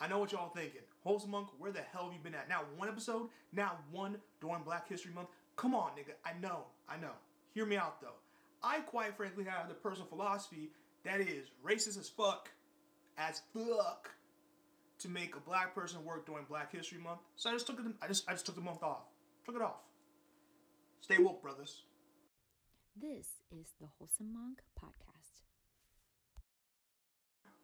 I know what y'all thinking. Wholesome Monk, where the hell have you been at? Now one episode, now one during Black History Month. Come on, nigga. I know, I know. Hear me out though. I quite frankly have the personal philosophy that is racist as fuck, as fuck, to make a black person work during Black History Month. So I just took it. I just I just took the month off. Took it off. Stay woke, brothers. This is the Wholesome Monk Podcast.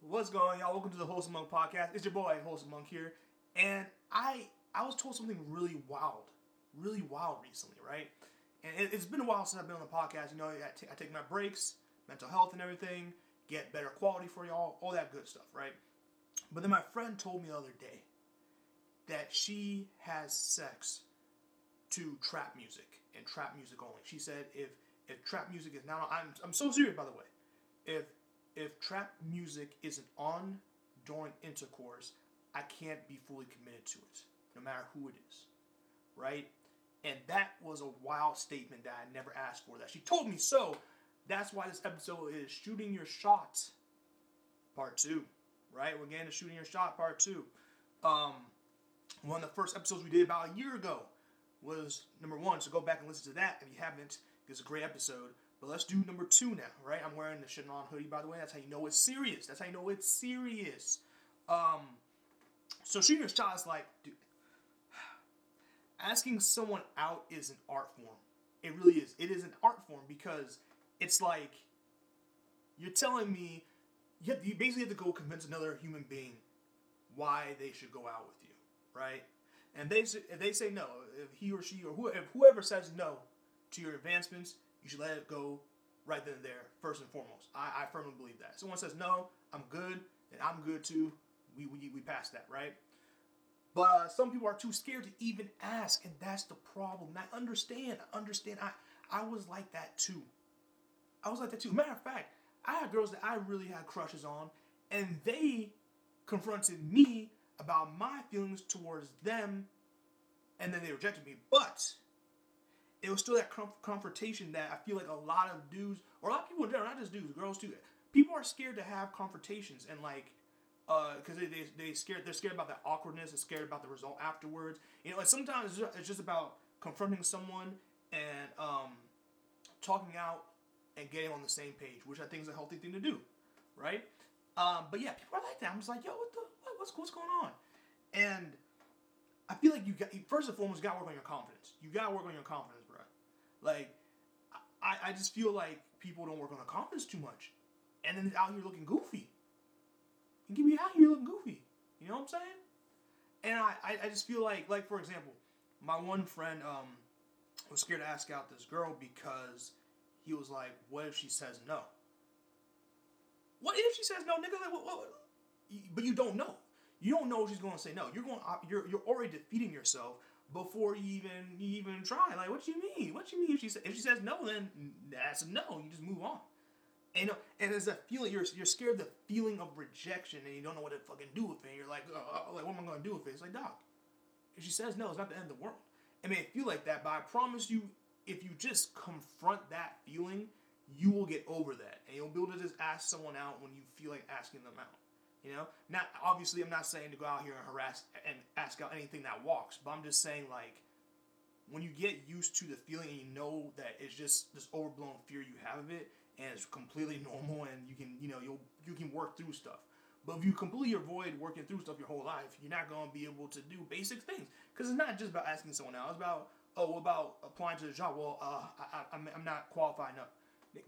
What's going on, y'all? Welcome to the Wholesome Monk Podcast. It's your boy, Wholesome Monk here. And I I was told something really wild, really wild recently, right? And it, has been a while since I've been on the podcast. You know, I, t- I take my breaks, mental health and everything, get better quality for y'all, all that good stuff, right? But then my friend told me the other day that she has sex to trap music and trap music only. She said if if trap music is now I'm I'm so serious by the way. If if trap music isn't on during intercourse, I can't be fully committed to it, no matter who it is. Right? And that was a wild statement that I never asked for. That she told me so. That's why this episode is shooting your shot, part two. Right? We're getting to shooting your shot, part two. Um, one of the first episodes we did about a year ago was number one. So go back and listen to that if you haven't. It's a great episode. But let's do number two now, right? I'm wearing the shit on hoodie, by the way. That's how you know it's serious. That's how you know it's serious. Um, so shooting shot is like, dude, asking someone out is an art form. It really is. It is an art form because it's like you're telling me you, have, you basically have to go convince another human being why they should go out with you, right? And they if they say no, if he or she or whoever, whoever says no to your advancements, you should let it go right then and there, first and foremost. I, I firmly believe that. Someone says, no, I'm good, and I'm good too. We, we, we pass that, right? But uh, some people are too scared to even ask, and that's the problem. I understand. I understand. I, I was like that too. I was like that too. Matter of fact, I had girls that I really had crushes on, and they confronted me about my feelings towards them, and then they rejected me. But it was still that confrontation that I feel like a lot of dudes, or a lot of people in general, not just dudes, girls too. People are scared to have confrontations and like, because uh, they, they they scared they're scared about that awkwardness, they're scared about the result afterwards. You know, like sometimes it's just about confronting someone and um, talking out and getting on the same page, which I think is a healthy thing to do, right? Um, but yeah, people are like that. I'm just like, yo, what the what, what's what's going on? And I feel like you got first and foremost, you got to work on your confidence. You got to work on your confidence like, I, I just feel like people don't work on their confidence too much. And then out here looking goofy. And get me out here looking goofy. You know what I'm saying? And I, I, I just feel like, like for example, my one friend um, was scared to ask out this girl because he was like, what if she says no? What if she says no, nigga? Like, what, what? But you don't know. You don't know she's going to say no. You're going. You're you're already defeating yourself before you even you even try. Like, what you mean? What you mean? If she if she says no, then that's no. You just move on. And and there's a feeling you're you're scared of the feeling of rejection, and you don't know what to fucking do with it. And you're like, oh, oh, oh, like what am I gonna do with it? It's like, dog. If she says no, it's not the end of the world. It may feel like that, but I promise you, if you just confront that feeling, you will get over that, and you'll be able to just ask someone out when you feel like asking them out. You know, not obviously I'm not saying to go out here and harass and ask out anything that walks, but I'm just saying like when you get used to the feeling and you know that it's just this overblown fear you have of it and it's completely normal and you can you know you'll you can work through stuff. But if you completely avoid working through stuff your whole life, you're not going to be able to do basic things because it's not just about asking someone out. It's about oh, about applying to the job? Well, uh, I, I'm, I'm not qualified enough.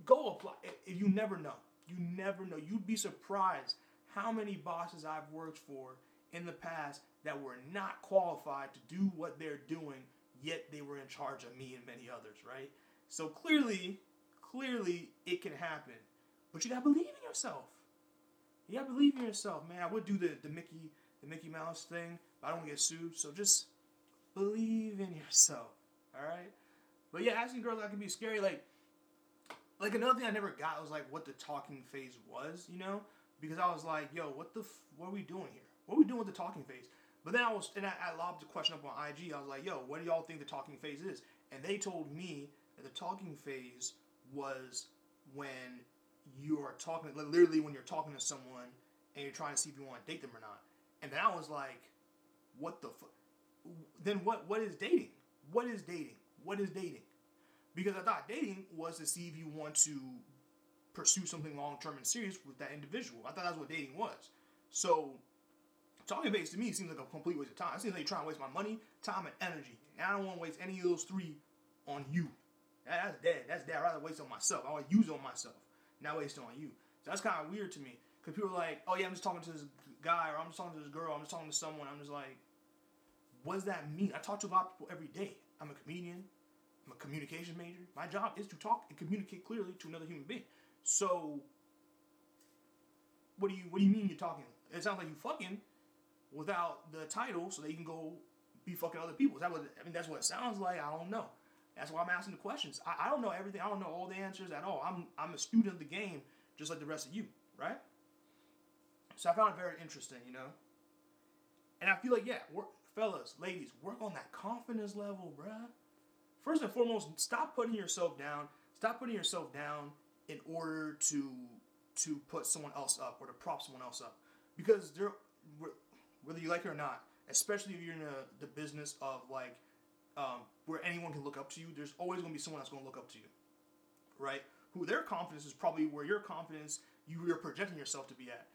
Go apply. If you never know, you never know. You'd be surprised how many bosses I've worked for in the past that were not qualified to do what they're doing, yet they were in charge of me and many others, right? So clearly, clearly it can happen. But you gotta believe in yourself. You gotta believe in yourself, man. I would do the, the Mickey the Mickey Mouse thing, but I don't get sued. So just believe in yourself. Alright? But yeah, asking girls that can be scary, like like another thing I never got was like what the talking phase was, you know? Because I was like, yo, what the, f- what are we doing here? What are we doing with the talking phase? But then I was, and I, I lobbed a question up on IG. I was like, yo, what do y'all think the talking phase is? And they told me that the talking phase was when you are talking, literally when you're talking to someone and you're trying to see if you want to date them or not. And then I was like, what the fuck? Then what? What is dating? What is dating? What is dating? Because I thought dating was to see if you want to pursue something long term and serious with that individual. I thought that's what dating was. So talking base to me seems like a complete waste of time. It seems like you're trying to waste my money, time, and energy. And I don't want to waste any of those three on you. That's dead. That's dead. I'd rather waste on myself. I want to use on myself, not waste on you. So that's kind of weird to me. Because people are like, oh yeah, I'm just talking to this guy, or I'm just talking to this girl, I'm just talking to someone. I'm just like, what does that mean? I talk to a lot of people every day. I'm a comedian. I'm a communication major. My job is to talk and communicate clearly to another human being. So, what do you what do you mean you're talking? It sounds like you fucking without the title, so that you can go be fucking other people. Is that what I mean? That's what it sounds like. I don't know. That's why I'm asking the questions. I, I don't know everything. I don't know all the answers at all. I'm I'm a student of the game, just like the rest of you, right? So I found it very interesting, you know. And I feel like, yeah, work, fellas, ladies, work on that confidence level, bruh. First and foremost, stop putting yourself down. Stop putting yourself down in order to to put someone else up or to prop someone else up, because they're whether you like it or not, especially if you're in a, the business of like um, where anyone can look up to you, there's always going to be someone that's going to look up to you, right? Who their confidence is probably where your confidence you are projecting yourself to be at.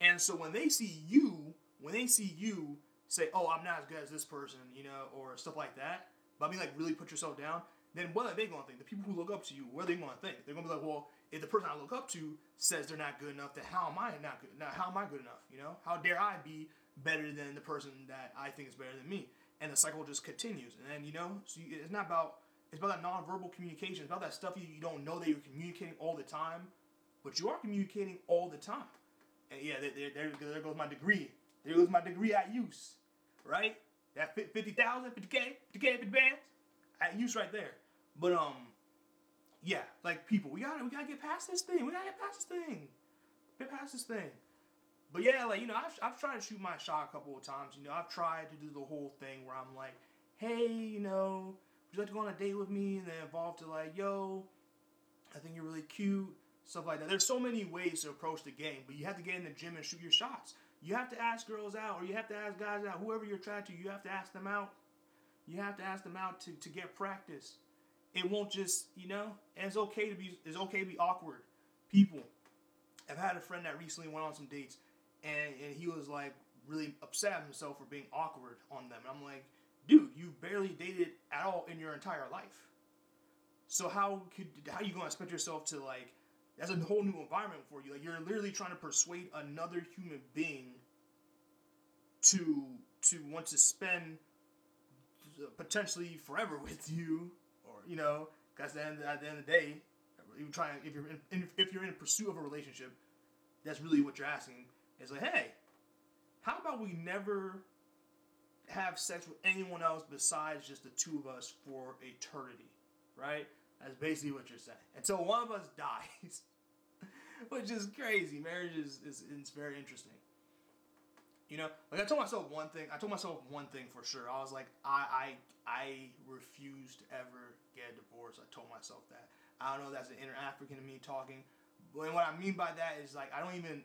And so when they see you, when they see you say, "Oh, I'm not as good as this person," you know, or stuff like that, but I mean, like really put yourself down, then what are they going to think? The people who look up to you, what are they going to think? They're going to be like, "Well, if the person I look up to says they're not good enough, then how am I not good? Now, how am I good enough? You know, how dare I be better than the person that I think is better than me?" And the cycle just continues. And then you know, so you, it's not about it's about that nonverbal communication. It's about that stuff you, you don't know that you're communicating all the time, but you are communicating all the time. And yeah, there, there, there goes my degree. There goes my degree at use, right? That 50,000, 50K, 50K, 50 bands at use right there. But, um, yeah, like people, we gotta, we gotta get past this thing. We gotta get past this thing. Get past this thing. But yeah, like, you know, I've, I've tried to shoot my shot a couple of times. You know, I've tried to do the whole thing where I'm like, hey, you know, would you like to go on a date with me? And then evolve to like, yo, I think you're really cute stuff like that. There's so many ways to approach the game, but you have to get in the gym and shoot your shots. You have to ask girls out, or you have to ask guys out. Whoever you're attracted to, you have to ask them out. You have to ask them out to, to get practice. It won't just, you know, and it's okay to be it's okay to be awkward. People. I've had a friend that recently went on some dates and, and he was like really upset at himself for being awkward on them. And I'm like, dude, you barely dated at all in your entire life. So how could how you gonna expect yourself to like that's a whole new environment for you. Like you're literally trying to persuade another human being to to want to spend potentially forever with you, or you know, because at, at the end of the day, you're trying if you're in, if you're in pursuit of a relationship, that's really what you're asking. Is like, hey, how about we never have sex with anyone else besides just the two of us for eternity, right? That's basically what you're saying. Until one of us dies. Which is crazy. Marriage is, is it's very interesting. You know, like I told myself one thing. I told myself one thing for sure. I was like, I I I refuse to ever get a divorce. I told myself that. I don't know. That's an inner African in me talking. But what I mean by that is like I don't even.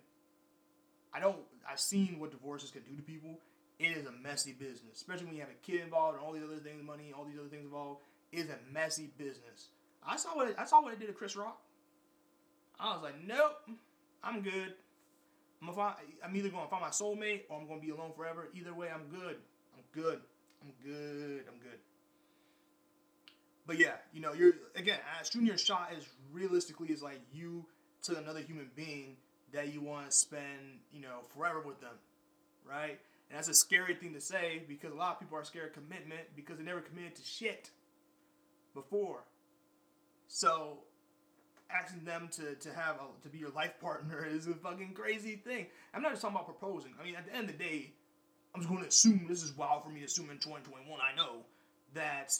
I don't. I've seen what divorces can do to people. It is a messy business, especially when you have a kid involved and all these other things, money, all these other things involved. It is a messy business. I saw what it, I saw what it did to Chris Rock. I was like, nope, I'm good. I'm find, I'm either gonna find my soulmate or I'm gonna be alone forever. Either way, I'm good. I'm good. I'm good. I'm good. But yeah, you know, you're again, shooting your shot is realistically is like you to another human being that you want to spend, you know, forever with them, right? And that's a scary thing to say because a lot of people are scared of commitment because they never committed to shit before. So asking them to, to have a, to be your life partner is a fucking crazy thing. I'm not just talking about proposing. I mean, at the end of the day, I'm just going to assume this is wild for me to assume in 2021. I know that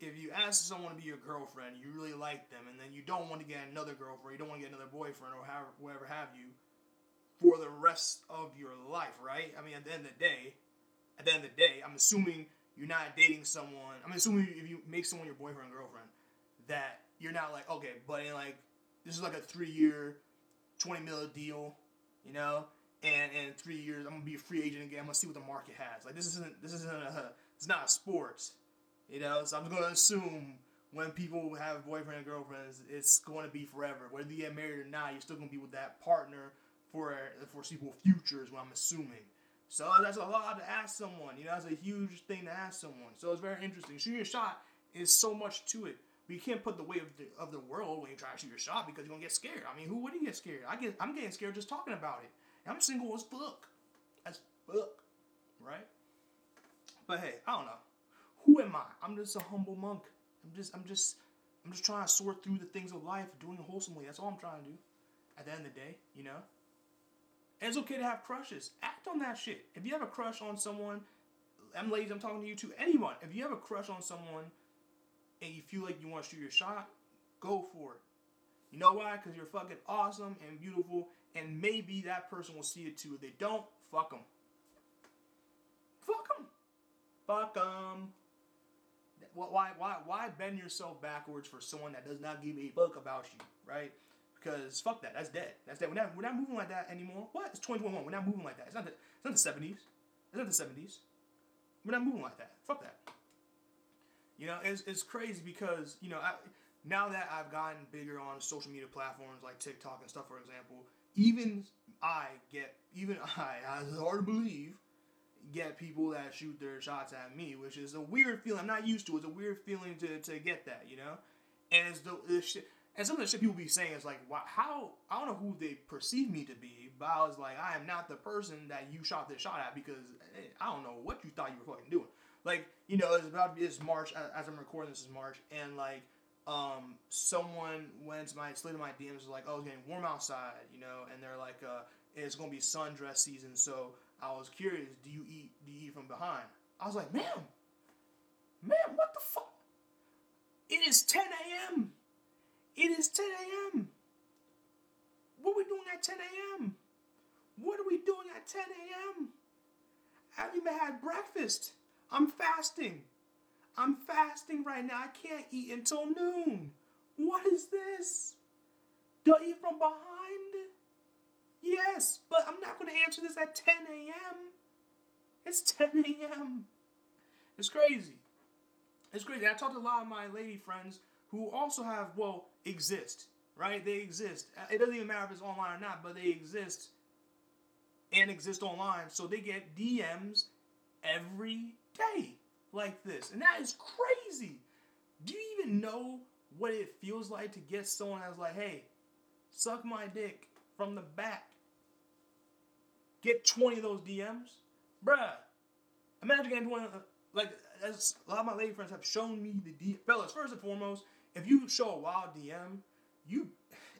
if you ask someone to be your girlfriend, you really like them, and then you don't want to get another girlfriend, you don't want to get another boyfriend or however, whatever have you, for the rest of your life, right? I mean, at the end of the day, at the end of the day, I'm assuming you're not dating someone. I'm assuming if you make someone your boyfriend or girlfriend, that you're not like okay, but in like this is like a three year, twenty mil deal, you know, and in three years I'm gonna be a free agent again. I'm gonna see what the market has. Like this isn't this isn't a it's not sports, you know. So I'm gonna assume when people have boyfriend and girlfriends, it's going to be forever. Whether you get married or not, you're still gonna be with that partner for the foreseeable future. Is what I'm assuming. So that's a lot to ask someone. You know, that's a huge thing to ask someone. So it's very interesting. Shooting a shot is so much to it. But you can't put the weight of the, of the world when you try to shoot your shot because you're gonna get scared. I mean, who wouldn't get scared? I get I'm getting scared just talking about it. I'm single as fuck. As fuck. Right? But hey, I don't know. Who am I? I'm just a humble monk. I'm just I'm just I'm just trying to sort through the things of life, doing wholesomely. That's all I'm trying to do. At the end of the day, you know? And it's okay to have crushes. Act on that shit. If you have a crush on someone, I'm ladies, I'm talking to you too. Anyone, if you have a crush on someone and you feel like you want to shoot your shot, go for it. You know why? Because you're fucking awesome and beautiful, and maybe that person will see it too. If they don't, fuck them. Fuck them. Fuck them. Why, why, why bend yourself backwards for someone that does not give a fuck about you, right? Because fuck that, that's dead. That's dead. We're not, we're not moving like that anymore. What? It's 2021. We're not moving like that. It's not the, it's not the 70s. It's not the 70s. We're not moving like that. Fuck that. You know, it's, it's crazy because, you know, I, now that I've gotten bigger on social media platforms like TikTok and stuff, for example, even I get, even I, it's hard to believe, get people that shoot their shots at me, which is a weird feeling. I'm not used to. It's a weird feeling to, to get that, you know. And it's the, the shit, and some of the shit people be saying is like, wow, how I don't know who they perceive me to be, but I was like, I am not the person that you shot this shot at because eh, I don't know what you thought you were fucking doing. Like, you know, it's about to be this March as I'm recording this is March, and like, um, someone went to my slid in my DMs was like, oh, it's getting warm outside, you know, and they're like, uh, it's gonna be sundress season, so I was curious, do you eat do you eat from behind? I was like, ma'am, ma'am, what the fuck? It is 10 a.m. It is 10 a.m. What are we doing at 10 a.m.? What are we doing at 10 a.m.? I haven't even had breakfast. I'm fasting. I'm fasting right now. I can't eat until noon. What is this? Do I eat from behind? Yes, but I'm not going to answer this at 10 a.m. It's 10 a.m. It's crazy. It's crazy. I talked to a lot of my lady friends who also have, well, exist, right? They exist. Uh, it doesn't even matter if it's online or not, but they exist and exist online. So they get DMs every day like this. And that is crazy. Do you even know what it feels like to get someone that's like, hey, suck my dick from the back? Get 20 of those DMs? Bruh. Imagine getting 20. Like, as a lot of my lady friends have shown me the D. Fellas, first and foremost, if you show a wild DM, you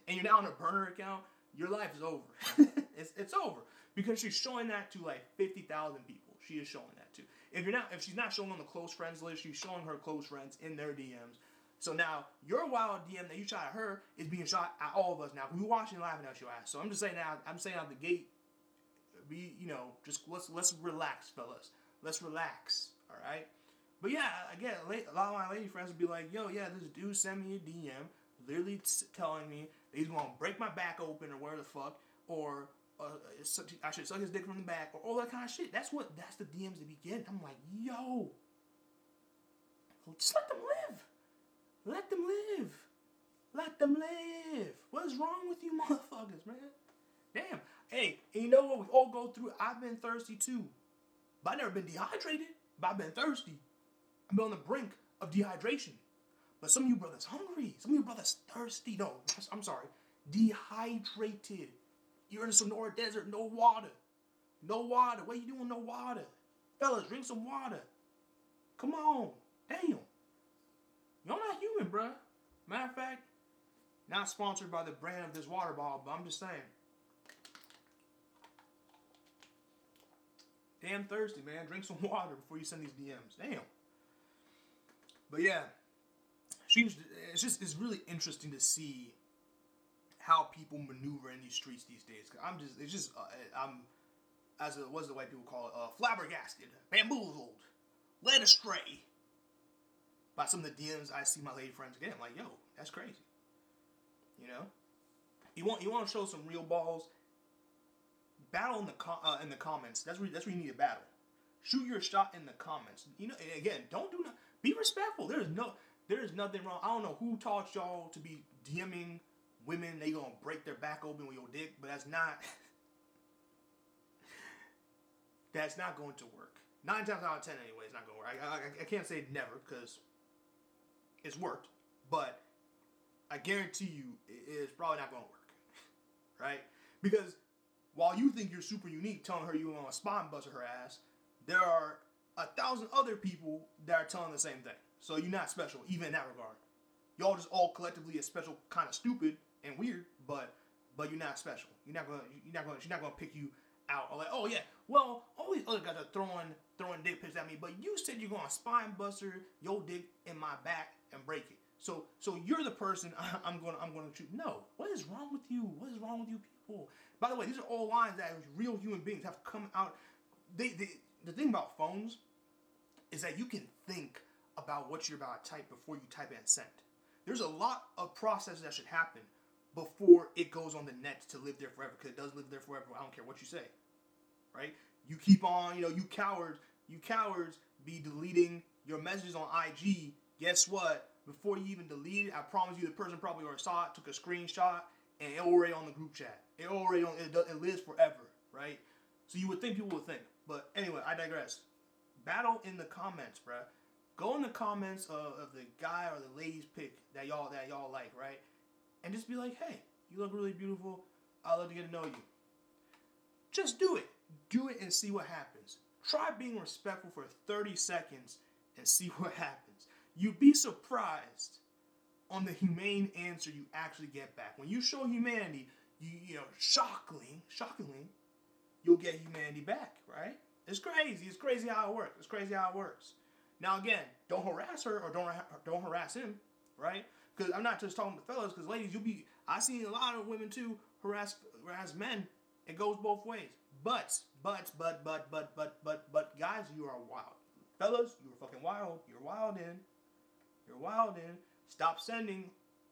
and you're now on a burner account, your life is over. it's, it's over because she's showing that to like fifty thousand people. She is showing that to. If you're not, if she's not showing on the close friends list, she's showing her close friends in their DMs. So now your wild DM that you shot at her is being shot at all of us now. We watching laughing at your ass. So I'm just saying now. I'm saying out the gate. Be you know just let's let's relax, fellas. Let's relax. All right. But yeah, again, a lot of my lady friends would be like, "Yo, yeah, this dude sent me a DM, literally t- telling me he's gonna break my back open or where the fuck, or uh, I should suck his dick from the back, or all that kind of shit." That's what that's the DMs that begin. I'm like, "Yo, just let them live, let them live, let them live. What is wrong with you, motherfuckers, man? Damn. Hey, you know what? We all go through. I've been thirsty too, but I've never been dehydrated. But I've been thirsty. I've been on the brink of dehydration. But some of you brothers hungry. Some of you brothers thirsty. No, I'm sorry. Dehydrated. You're in the Sonora Desert, no water. No water. What are you doing? No water. Fellas, drink some water. Come on. Damn. You're not human, bruh. Matter of fact, not sponsored by the brand of this water bottle, but I'm just saying. Damn thirsty, man. Drink some water before you send these DMs. Damn. But yeah, it's just it's really interesting to see how people maneuver in these streets these days. i I'm just it's just uh, I'm as it was the white people call it uh, flabbergasted, bamboozled, led astray by some of the DMs I see my lady friends get. I'm like, yo, that's crazy. You know, you want you want to show some real balls. battle in the com- uh, in the comments. That's where that's where you need a battle. Shoot your shot in the comments. You know, and again, don't do not be respectful. There is no there is nothing wrong. I don't know who taught y'all to be DMing women. They gonna break their back open with your dick, but that's not that's not going to work. Nine times out of ten, anyway, it's not going to work. I, I, I can't say never because it's worked, but I guarantee you it's probably not going to work, right? Because while you think you're super unique, telling her you want to spine bust her ass, there are a thousand other people that are telling the same thing. So you're not special, even in that regard. Y'all just all collectively is special, kind of stupid and weird, but but you're not special. You're not gonna you're not gonna she's not gonna pick you out or like, oh yeah, well, all these other guys are throwing throwing dick pics at me, but you said you're gonna spine buster your dick in my back and break it. So so you're the person I'm gonna I'm gonna shoot. No, what is wrong with you? What is wrong with you people? By the way, these are all lines that real human beings have come out. They, they the thing about phones is that you can think about what you're about to type before you type and send. There's a lot of processes that should happen before it goes on the net to live there forever because it does live there forever. I don't care what you say, right? You keep on, you know, you cowards, you cowards be deleting your messages on IG. Guess what? Before you even delete it, I promise you the person probably already saw it, took a screenshot, and it already on the group chat. It already on, it, does, it lives forever, right? So you would think people would think. But anyway, I digress. Battle in the comments, bruh. Go in the comments of, of the guy or the lady's pic that y'all that y'all like, right? And just be like, hey, you look really beautiful. I'd love to get to know you. Just do it. Do it and see what happens. Try being respectful for 30 seconds and see what happens. You'd be surprised on the humane answer you actually get back. When you show humanity, you you know, shockingly, shockingly, you'll get humanity back, right? It's crazy. It's crazy how it works. It's crazy how it works. Now again, don't harass her or don't don't harass him, right? Because I'm not just talking to fellas. Because ladies, you'll be. I seen a lot of women too harass harass men. It goes both ways. But but but but but but but but guys, you are wild. Fellas, you are fucking wild. You're wild in. You're wild in. Stop sending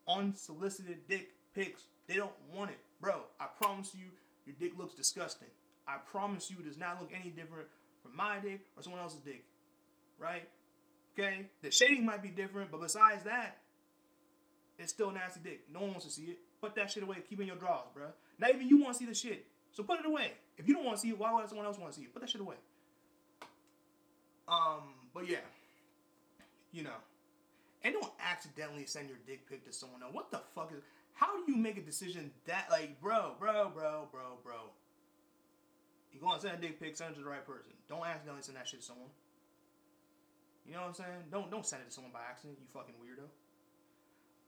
unsolicited dick pics. They don't want it, bro. I promise you, your dick looks disgusting. I promise you, it does not look any different from my dick or someone else's dick, right? Okay, the shading might be different, but besides that, it's still nasty dick. No one wants to see it. Put that shit away. Keep in your drawers, bro. Not even you want to see the shit. So put it away. If you don't want to see it, why would someone else want to see it? Put that shit away. Um, but yeah, you know, and don't accidentally send your dick pic to someone else. What the fuck is? How do you make a decision that like, bro, bro, bro, bro, bro? You go and send a dick pic, send it to the right person. Don't accidentally send that shit to someone. You know what I'm saying? Don't don't send it to someone by accident. You fucking weirdo.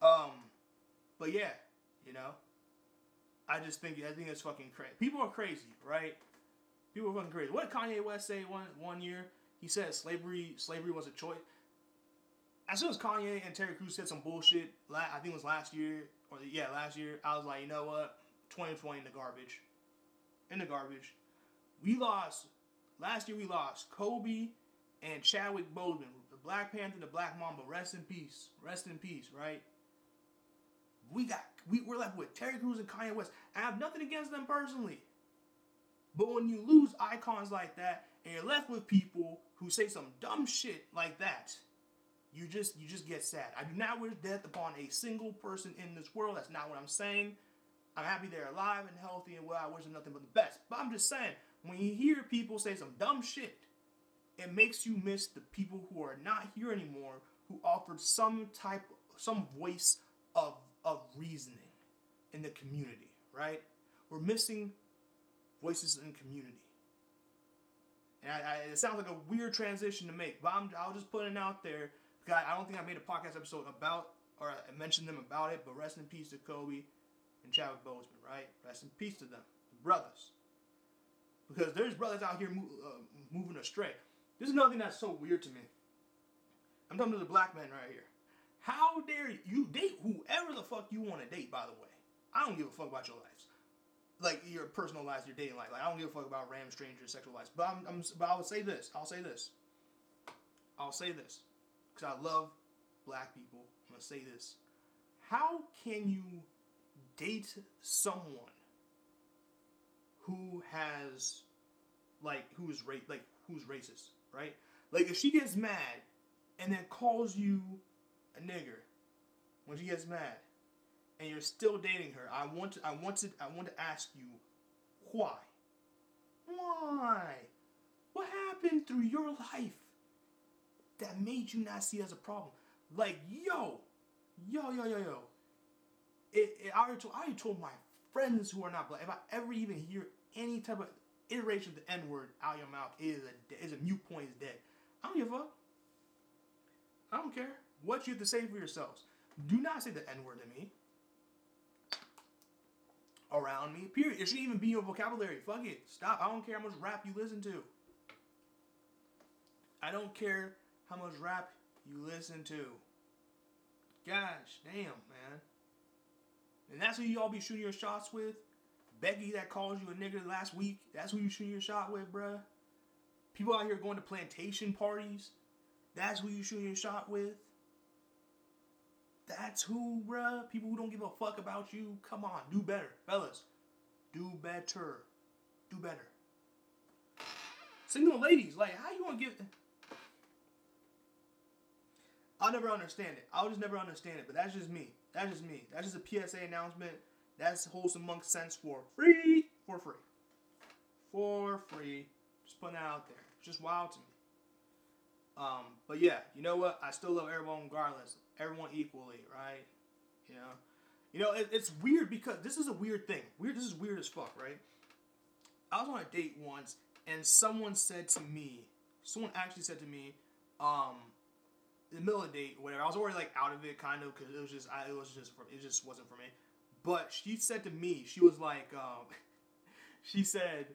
Um, but yeah, you know, I just think I think it's fucking crazy. People are crazy, right? People are fucking crazy. What did Kanye West say one one year? He said slavery slavery was a choice. As soon as Kanye and Terry Crews said some bullshit, I think it was last year or yeah last year, I was like, you know what, 2020 in the garbage, in the garbage. We lost last year. We lost Kobe and Chadwick Boseman, the Black Panther, the Black Mamba. Rest in peace. Rest in peace. Right we got we, we're left with Terry Crews and Kanye West. I have nothing against them personally. But when you lose icons like that and you're left with people who say some dumb shit like that, you just you just get sad. I do not wish death upon a single person in this world. That's not what I'm saying. I'm happy they're alive and healthy and well. I wish them nothing but the best. But I'm just saying, when you hear people say some dumb shit, it makes you miss the people who are not here anymore, who offered some type, some voice of of reasoning in the community, right? We're missing voices in community. And I, I, it sounds like a weird transition to make, but I'm, I'll just put it out there because I, don't think I made a podcast episode about or I mentioned them about it. But rest in peace to Kobe and Chadwick Boseman, right? Rest in peace to them, the brothers, because there's brothers out here uh, moving astray. This is another thing that's so weird to me. I'm talking to the black man right here. How dare you date whoever the fuck you want to date, by the way. I don't give a fuck about your lives. Like your personal lives, your dating life. Like I don't give a fuck about random strangers' sexual lives. But I'm, I'm but I will say this. I'll say this. I'll say this. Because I love black people. I'm gonna say this. How can you date someone who has like who's ra- like who's racist, right? Like if she gets mad and then calls you a nigger when she gets mad and you're still dating her, I want to I want to I want to ask you why? Why? What happened through your life that made you not see it as a problem? Like, yo, yo, yo, yo, yo. It, it, I, already told, I already told my friends who are not black, if I ever even hear any type of iteration of the N word out of your mouth, is a, is a mute point, is dead. I don't give a fuck. I don't care what you have to say for yourselves. Do not say the N word to me. Around me, period. It shouldn't even be your vocabulary. Fuck it. Stop. I don't care how much rap you listen to. I don't care how much rap you listen to. Gosh, damn, man. And that's who you all be shooting your shots with? Becky that calls you a nigga last week, that's who you shooting your shot with, bruh. People out here going to plantation parties, that's who you shooting your shot with. That's who, bruh. People who don't give a fuck about you. Come on, do better, fellas. Do better. Do better. Single ladies, like, how you gonna get? I'll never understand it. I'll just never understand it. But that's just me. That's just me. That's just a PSA announcement. That's wholesome monk sense for free, for free, for free. Just putting that out there. It's just wild to me. Um, but yeah, you know what? I still love everyone regardless. Everyone equally, right? You know, you know it, it's weird because this is a weird thing. Weird. This is weird as fuck, right? I was on a date once, and someone said to me, someone actually said to me, um, in the middle of the date, whatever. I was already like out of it, kind of, because it was just, I, it was just, for, it just wasn't for me. But she said to me, she was like, um, she said,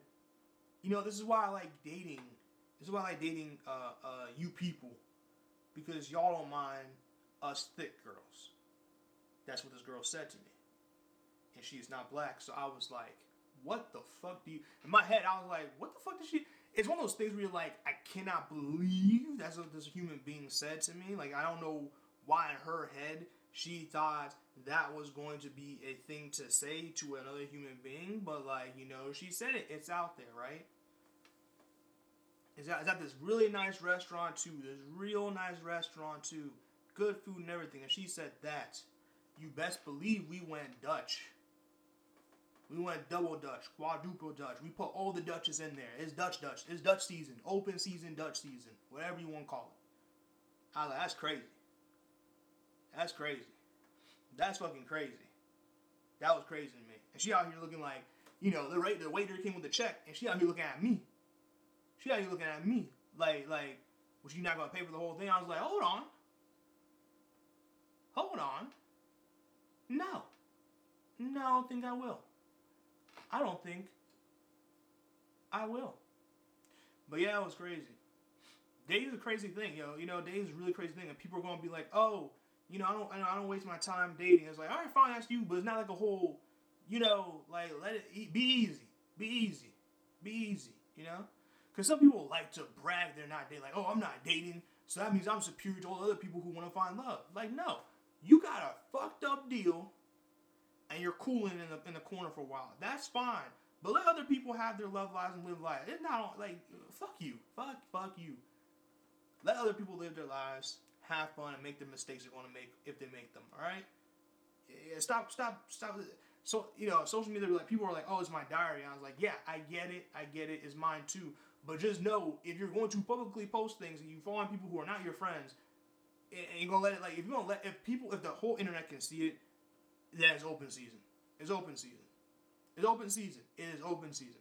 you know, this is why I like dating. This is why I like dating uh, uh, you people, because y'all don't mind us thick girls. That's what this girl said to me, and she is not black. So I was like, what the fuck do you? In my head, I was like, what the fuck did she? it's one of those things where you're like, I cannot believe that's what this human being said to me. Like, I don't know why in her head she thought that was going to be a thing to say to another human being, but like, you know, she said it. It's out there, right? Is that, is at this really nice restaurant too. This real nice restaurant too. Good food and everything. And she said that. You best believe we went Dutch. We went double Dutch, quadruple Dutch. We put all the Dutches in there. It's Dutch Dutch. It's Dutch season, open season, Dutch season, whatever you want to call it. I like, that's crazy. That's crazy. That's fucking crazy. That was crazy to me. And she out here looking like, you know, the the waiter came with the check, and she out here looking at me. She out here looking at me like, like, was you not gonna pay for the whole thing? I was like, hold on, hold on. No, no, I don't think I will. I don't think I will. But yeah, it was crazy. Dating is a crazy thing, yo. You know, dating is a really crazy thing, and people are gonna be like, "Oh, you know, I don't, I don't waste my time dating." It's like, all right, fine, that's you, but it's not like a whole, you know, like let it be easy, be easy, be easy, you know. Because some people like to brag they're not dating, like, "Oh, I'm not dating," so that means I'm superior to all other people who want to find love. Like, no, you got a fucked up deal and you're cooling in the in the corner for a while. That's fine. But let other people have their love lives and live life. It's not like fuck you, fuck fuck you. Let other people live their lives, have fun, and make the mistakes they're going to make if they make them. All right. Yeah, stop, stop, stop. So you know, social media, like people are like, "Oh, it's my diary." I was like, "Yeah, I get it, I get it. It's mine too." But just know, if you're going to publicly post things and you find people who are not your friends, and you're gonna let it like if you're gonna let if people if the whole internet can see it, that is open season. It's open season. It's open season. It is open season.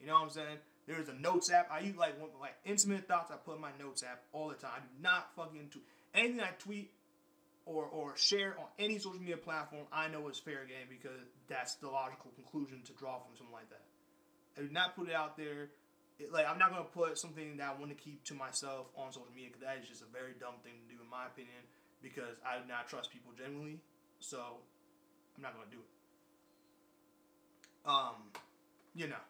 You know what I'm saying? There's a notes app. I use like like intimate thoughts. I put in my notes app all the time. I do not fucking tweet anything I tweet or or share on any social media platform. I know is fair game because that's the logical conclusion to draw from something like that. I do not put it out there. Like I'm not gonna put something that I want to keep to myself on social media because that is just a very dumb thing to do in my opinion. Because I do not trust people genuinely. So I'm not gonna do it. Um, you know,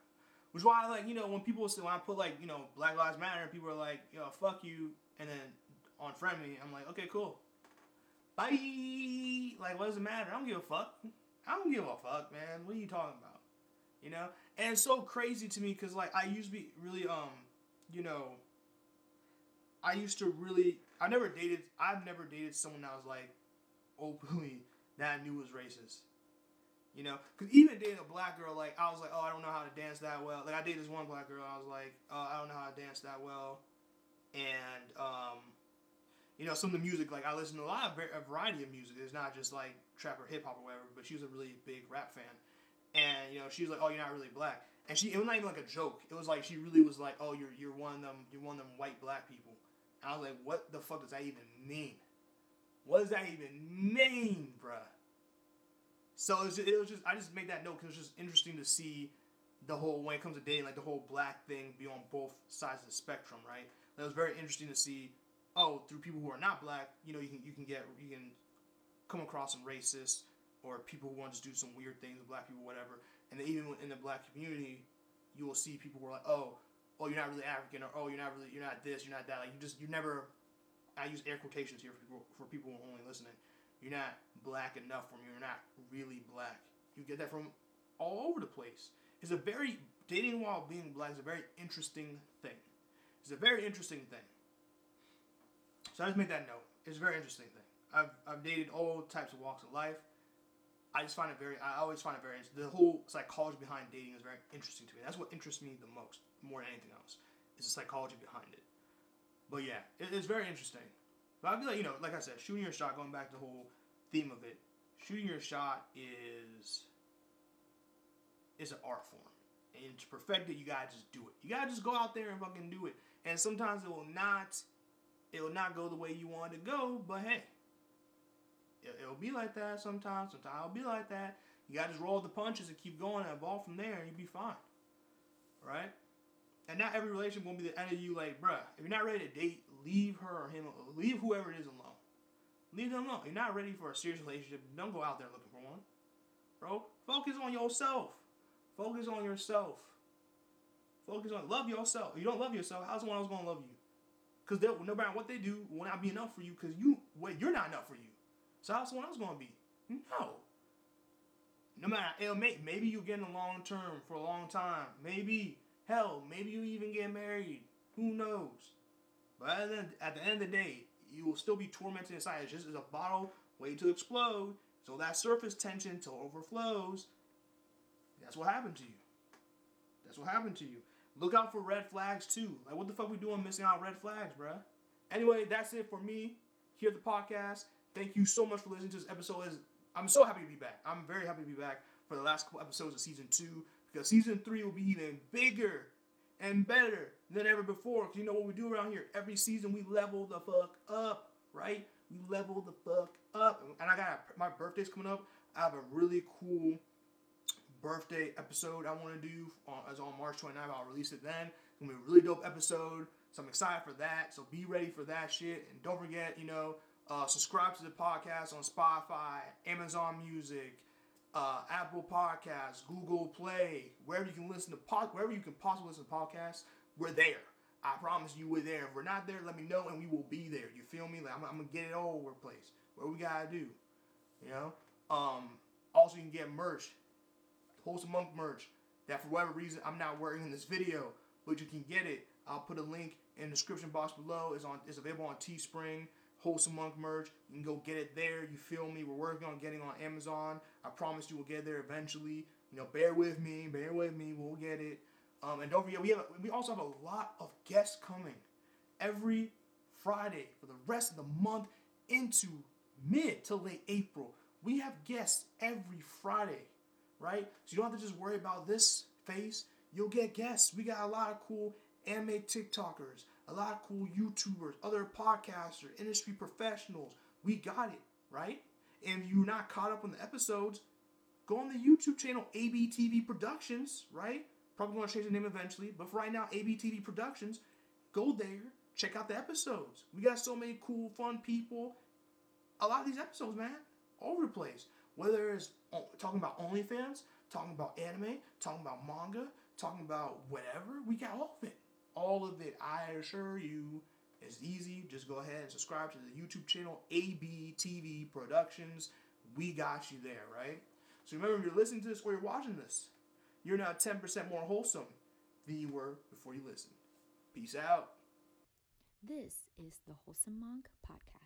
which why like you know when people say when I put like you know Black Lives Matter people are like yo fuck you and then on friend me I'm like okay cool, bye. Like what does it matter? I don't give a fuck. I don't give a fuck, man. What are you talking about? You know, and it's so crazy to me because like I used to be really um, you know, I used to really I never dated I've never dated someone that was like openly that I knew was racist. You know, because even dating a black girl, like I was like, oh, I don't know how to dance that well. Like I dated this one black girl, I was like, oh, I don't know how to dance that well, and um, you know, some of the music, like I listen to a lot of a variety of music. It's not just like trap or hip hop or whatever. But she was a really big rap fan, and you know, she was like, oh, you're not really black, and she it was not even like a joke. It was like she really was like, oh, you're you're one of them, you're one of them white black people. And I was like, what the fuck does that even mean? What does that even mean, bruh? So it was, just, it was just I just made that note because it was just interesting to see the whole when it comes to dating, like the whole black thing be on both sides of the spectrum, right? That was very interesting to see. Oh, through people who are not black, you know, you can you can get you can come across some racist or people who want to do some weird things with black people, whatever. And then even in the black community, you will see people who are like, oh, oh, you're not really African, or oh, you're not really, you're not this, you're not that. Like you just, you never. I use air quotations here for people for people who are only listening you're not black enough for me. You're not really black. You get that from all over the place. It's a very dating while being black is a very interesting thing. It's a very interesting thing. So I just made that note. It's a very interesting thing. I've, I've dated all types of walks of life. I just find it very. I always find it very. The whole psychology behind dating is very interesting to me. That's what interests me the most, more than anything else, is the psychology behind it. But yeah, it, it's very interesting. But I feel like you know, like I said, shooting your shot. Going back to the whole theme of it, shooting your shot is is an art form, and to perfect it, you gotta just do it. You gotta just go out there and fucking do it. And sometimes it will not, it will not go the way you want it to go. But hey, it'll be like that sometimes. Sometimes it'll be like that. You gotta just roll the punches and keep going and evolve from there, and you'll be fine. Right? And not every relationship will be the end of you. Like, bruh, if you're not ready to date, leave her or him, leave whoever it is alone. Leave them alone. You're not ready for a serious relationship. Don't go out there looking for one, bro. Focus on yourself. Focus on yourself. Focus on love yourself. you don't love yourself, how's someone else gonna love you? Because no matter what they do, will not be enough for you. Because you, wait, you're not enough for you. So how's someone else gonna be? No. No matter, it'll maybe you get in a long term for a long time. Maybe, hell, maybe you even get married. Who knows? But at the end of the day, you will still be tormented inside. It's just as a bottle waiting to explode. So that surface tension till overflows. That's what happened to you. That's what happened to you. Look out for red flags too. Like what the fuck we doing missing out red flags, bruh? Anyway, that's it for me here at the podcast. Thank you so much for listening to this episode. I'm so happy to be back. I'm very happy to be back for the last couple episodes of season two because season three will be even bigger and better than ever before. Cause you know what we do around here? Every season we level the fuck up, right? We level the fuck up. And I got my birthday's coming up. I have a really cool birthday episode I want to do on, as on March 29th. I'll release it then. It's gonna be a really dope episode. So I'm excited for that. So be ready for that shit. And don't forget, you know, uh, subscribe to the podcast on Spotify, Amazon Music, uh, Apple Podcasts, Google Play, wherever you can listen to pod, wherever you can possibly listen to podcasts, we're there. I promise you, we're there. If we're not there, let me know, and we will be there. You feel me? Like I'm, I'm gonna get it all over the place. What we gotta do, you know? Um, also, you can get merch, Wholesome Monk merch. That for whatever reason I'm not wearing in this video, but you can get it. I'll put a link in the description box below. It's on. It's available on Teespring. Wholesome Monk merch. You can go get it there. You feel me? We're working on getting on Amazon. I promise you we'll get there eventually. You know, bear with me. Bear with me. We'll get it. Um, and don't forget, we have we also have a lot of guests coming every Friday for the rest of the month into mid to late April. We have guests every Friday, right? So you don't have to just worry about this phase. You'll get guests. We got a lot of cool anime TikTokers, a lot of cool YouTubers, other podcasters, industry professionals. We got it, right? And if you're not caught up on the episodes, go on the YouTube channel ABTV Productions, right? Probably going to change the name eventually, but for right now, ABTV Productions. Go there, check out the episodes. We got so many cool, fun people. A lot of these episodes, man, all over the place. Whether it's talking about OnlyFans, talking about anime, talking about manga, talking about whatever, we got all of it all of it, I assure you, is easy. Just go ahead and subscribe to the YouTube channel ABTV Productions. We got you there, right? So remember, if you're listening to this or you're watching this, you're now 10% more wholesome than you were before you listened. Peace out. This is the Wholesome Monk Podcast.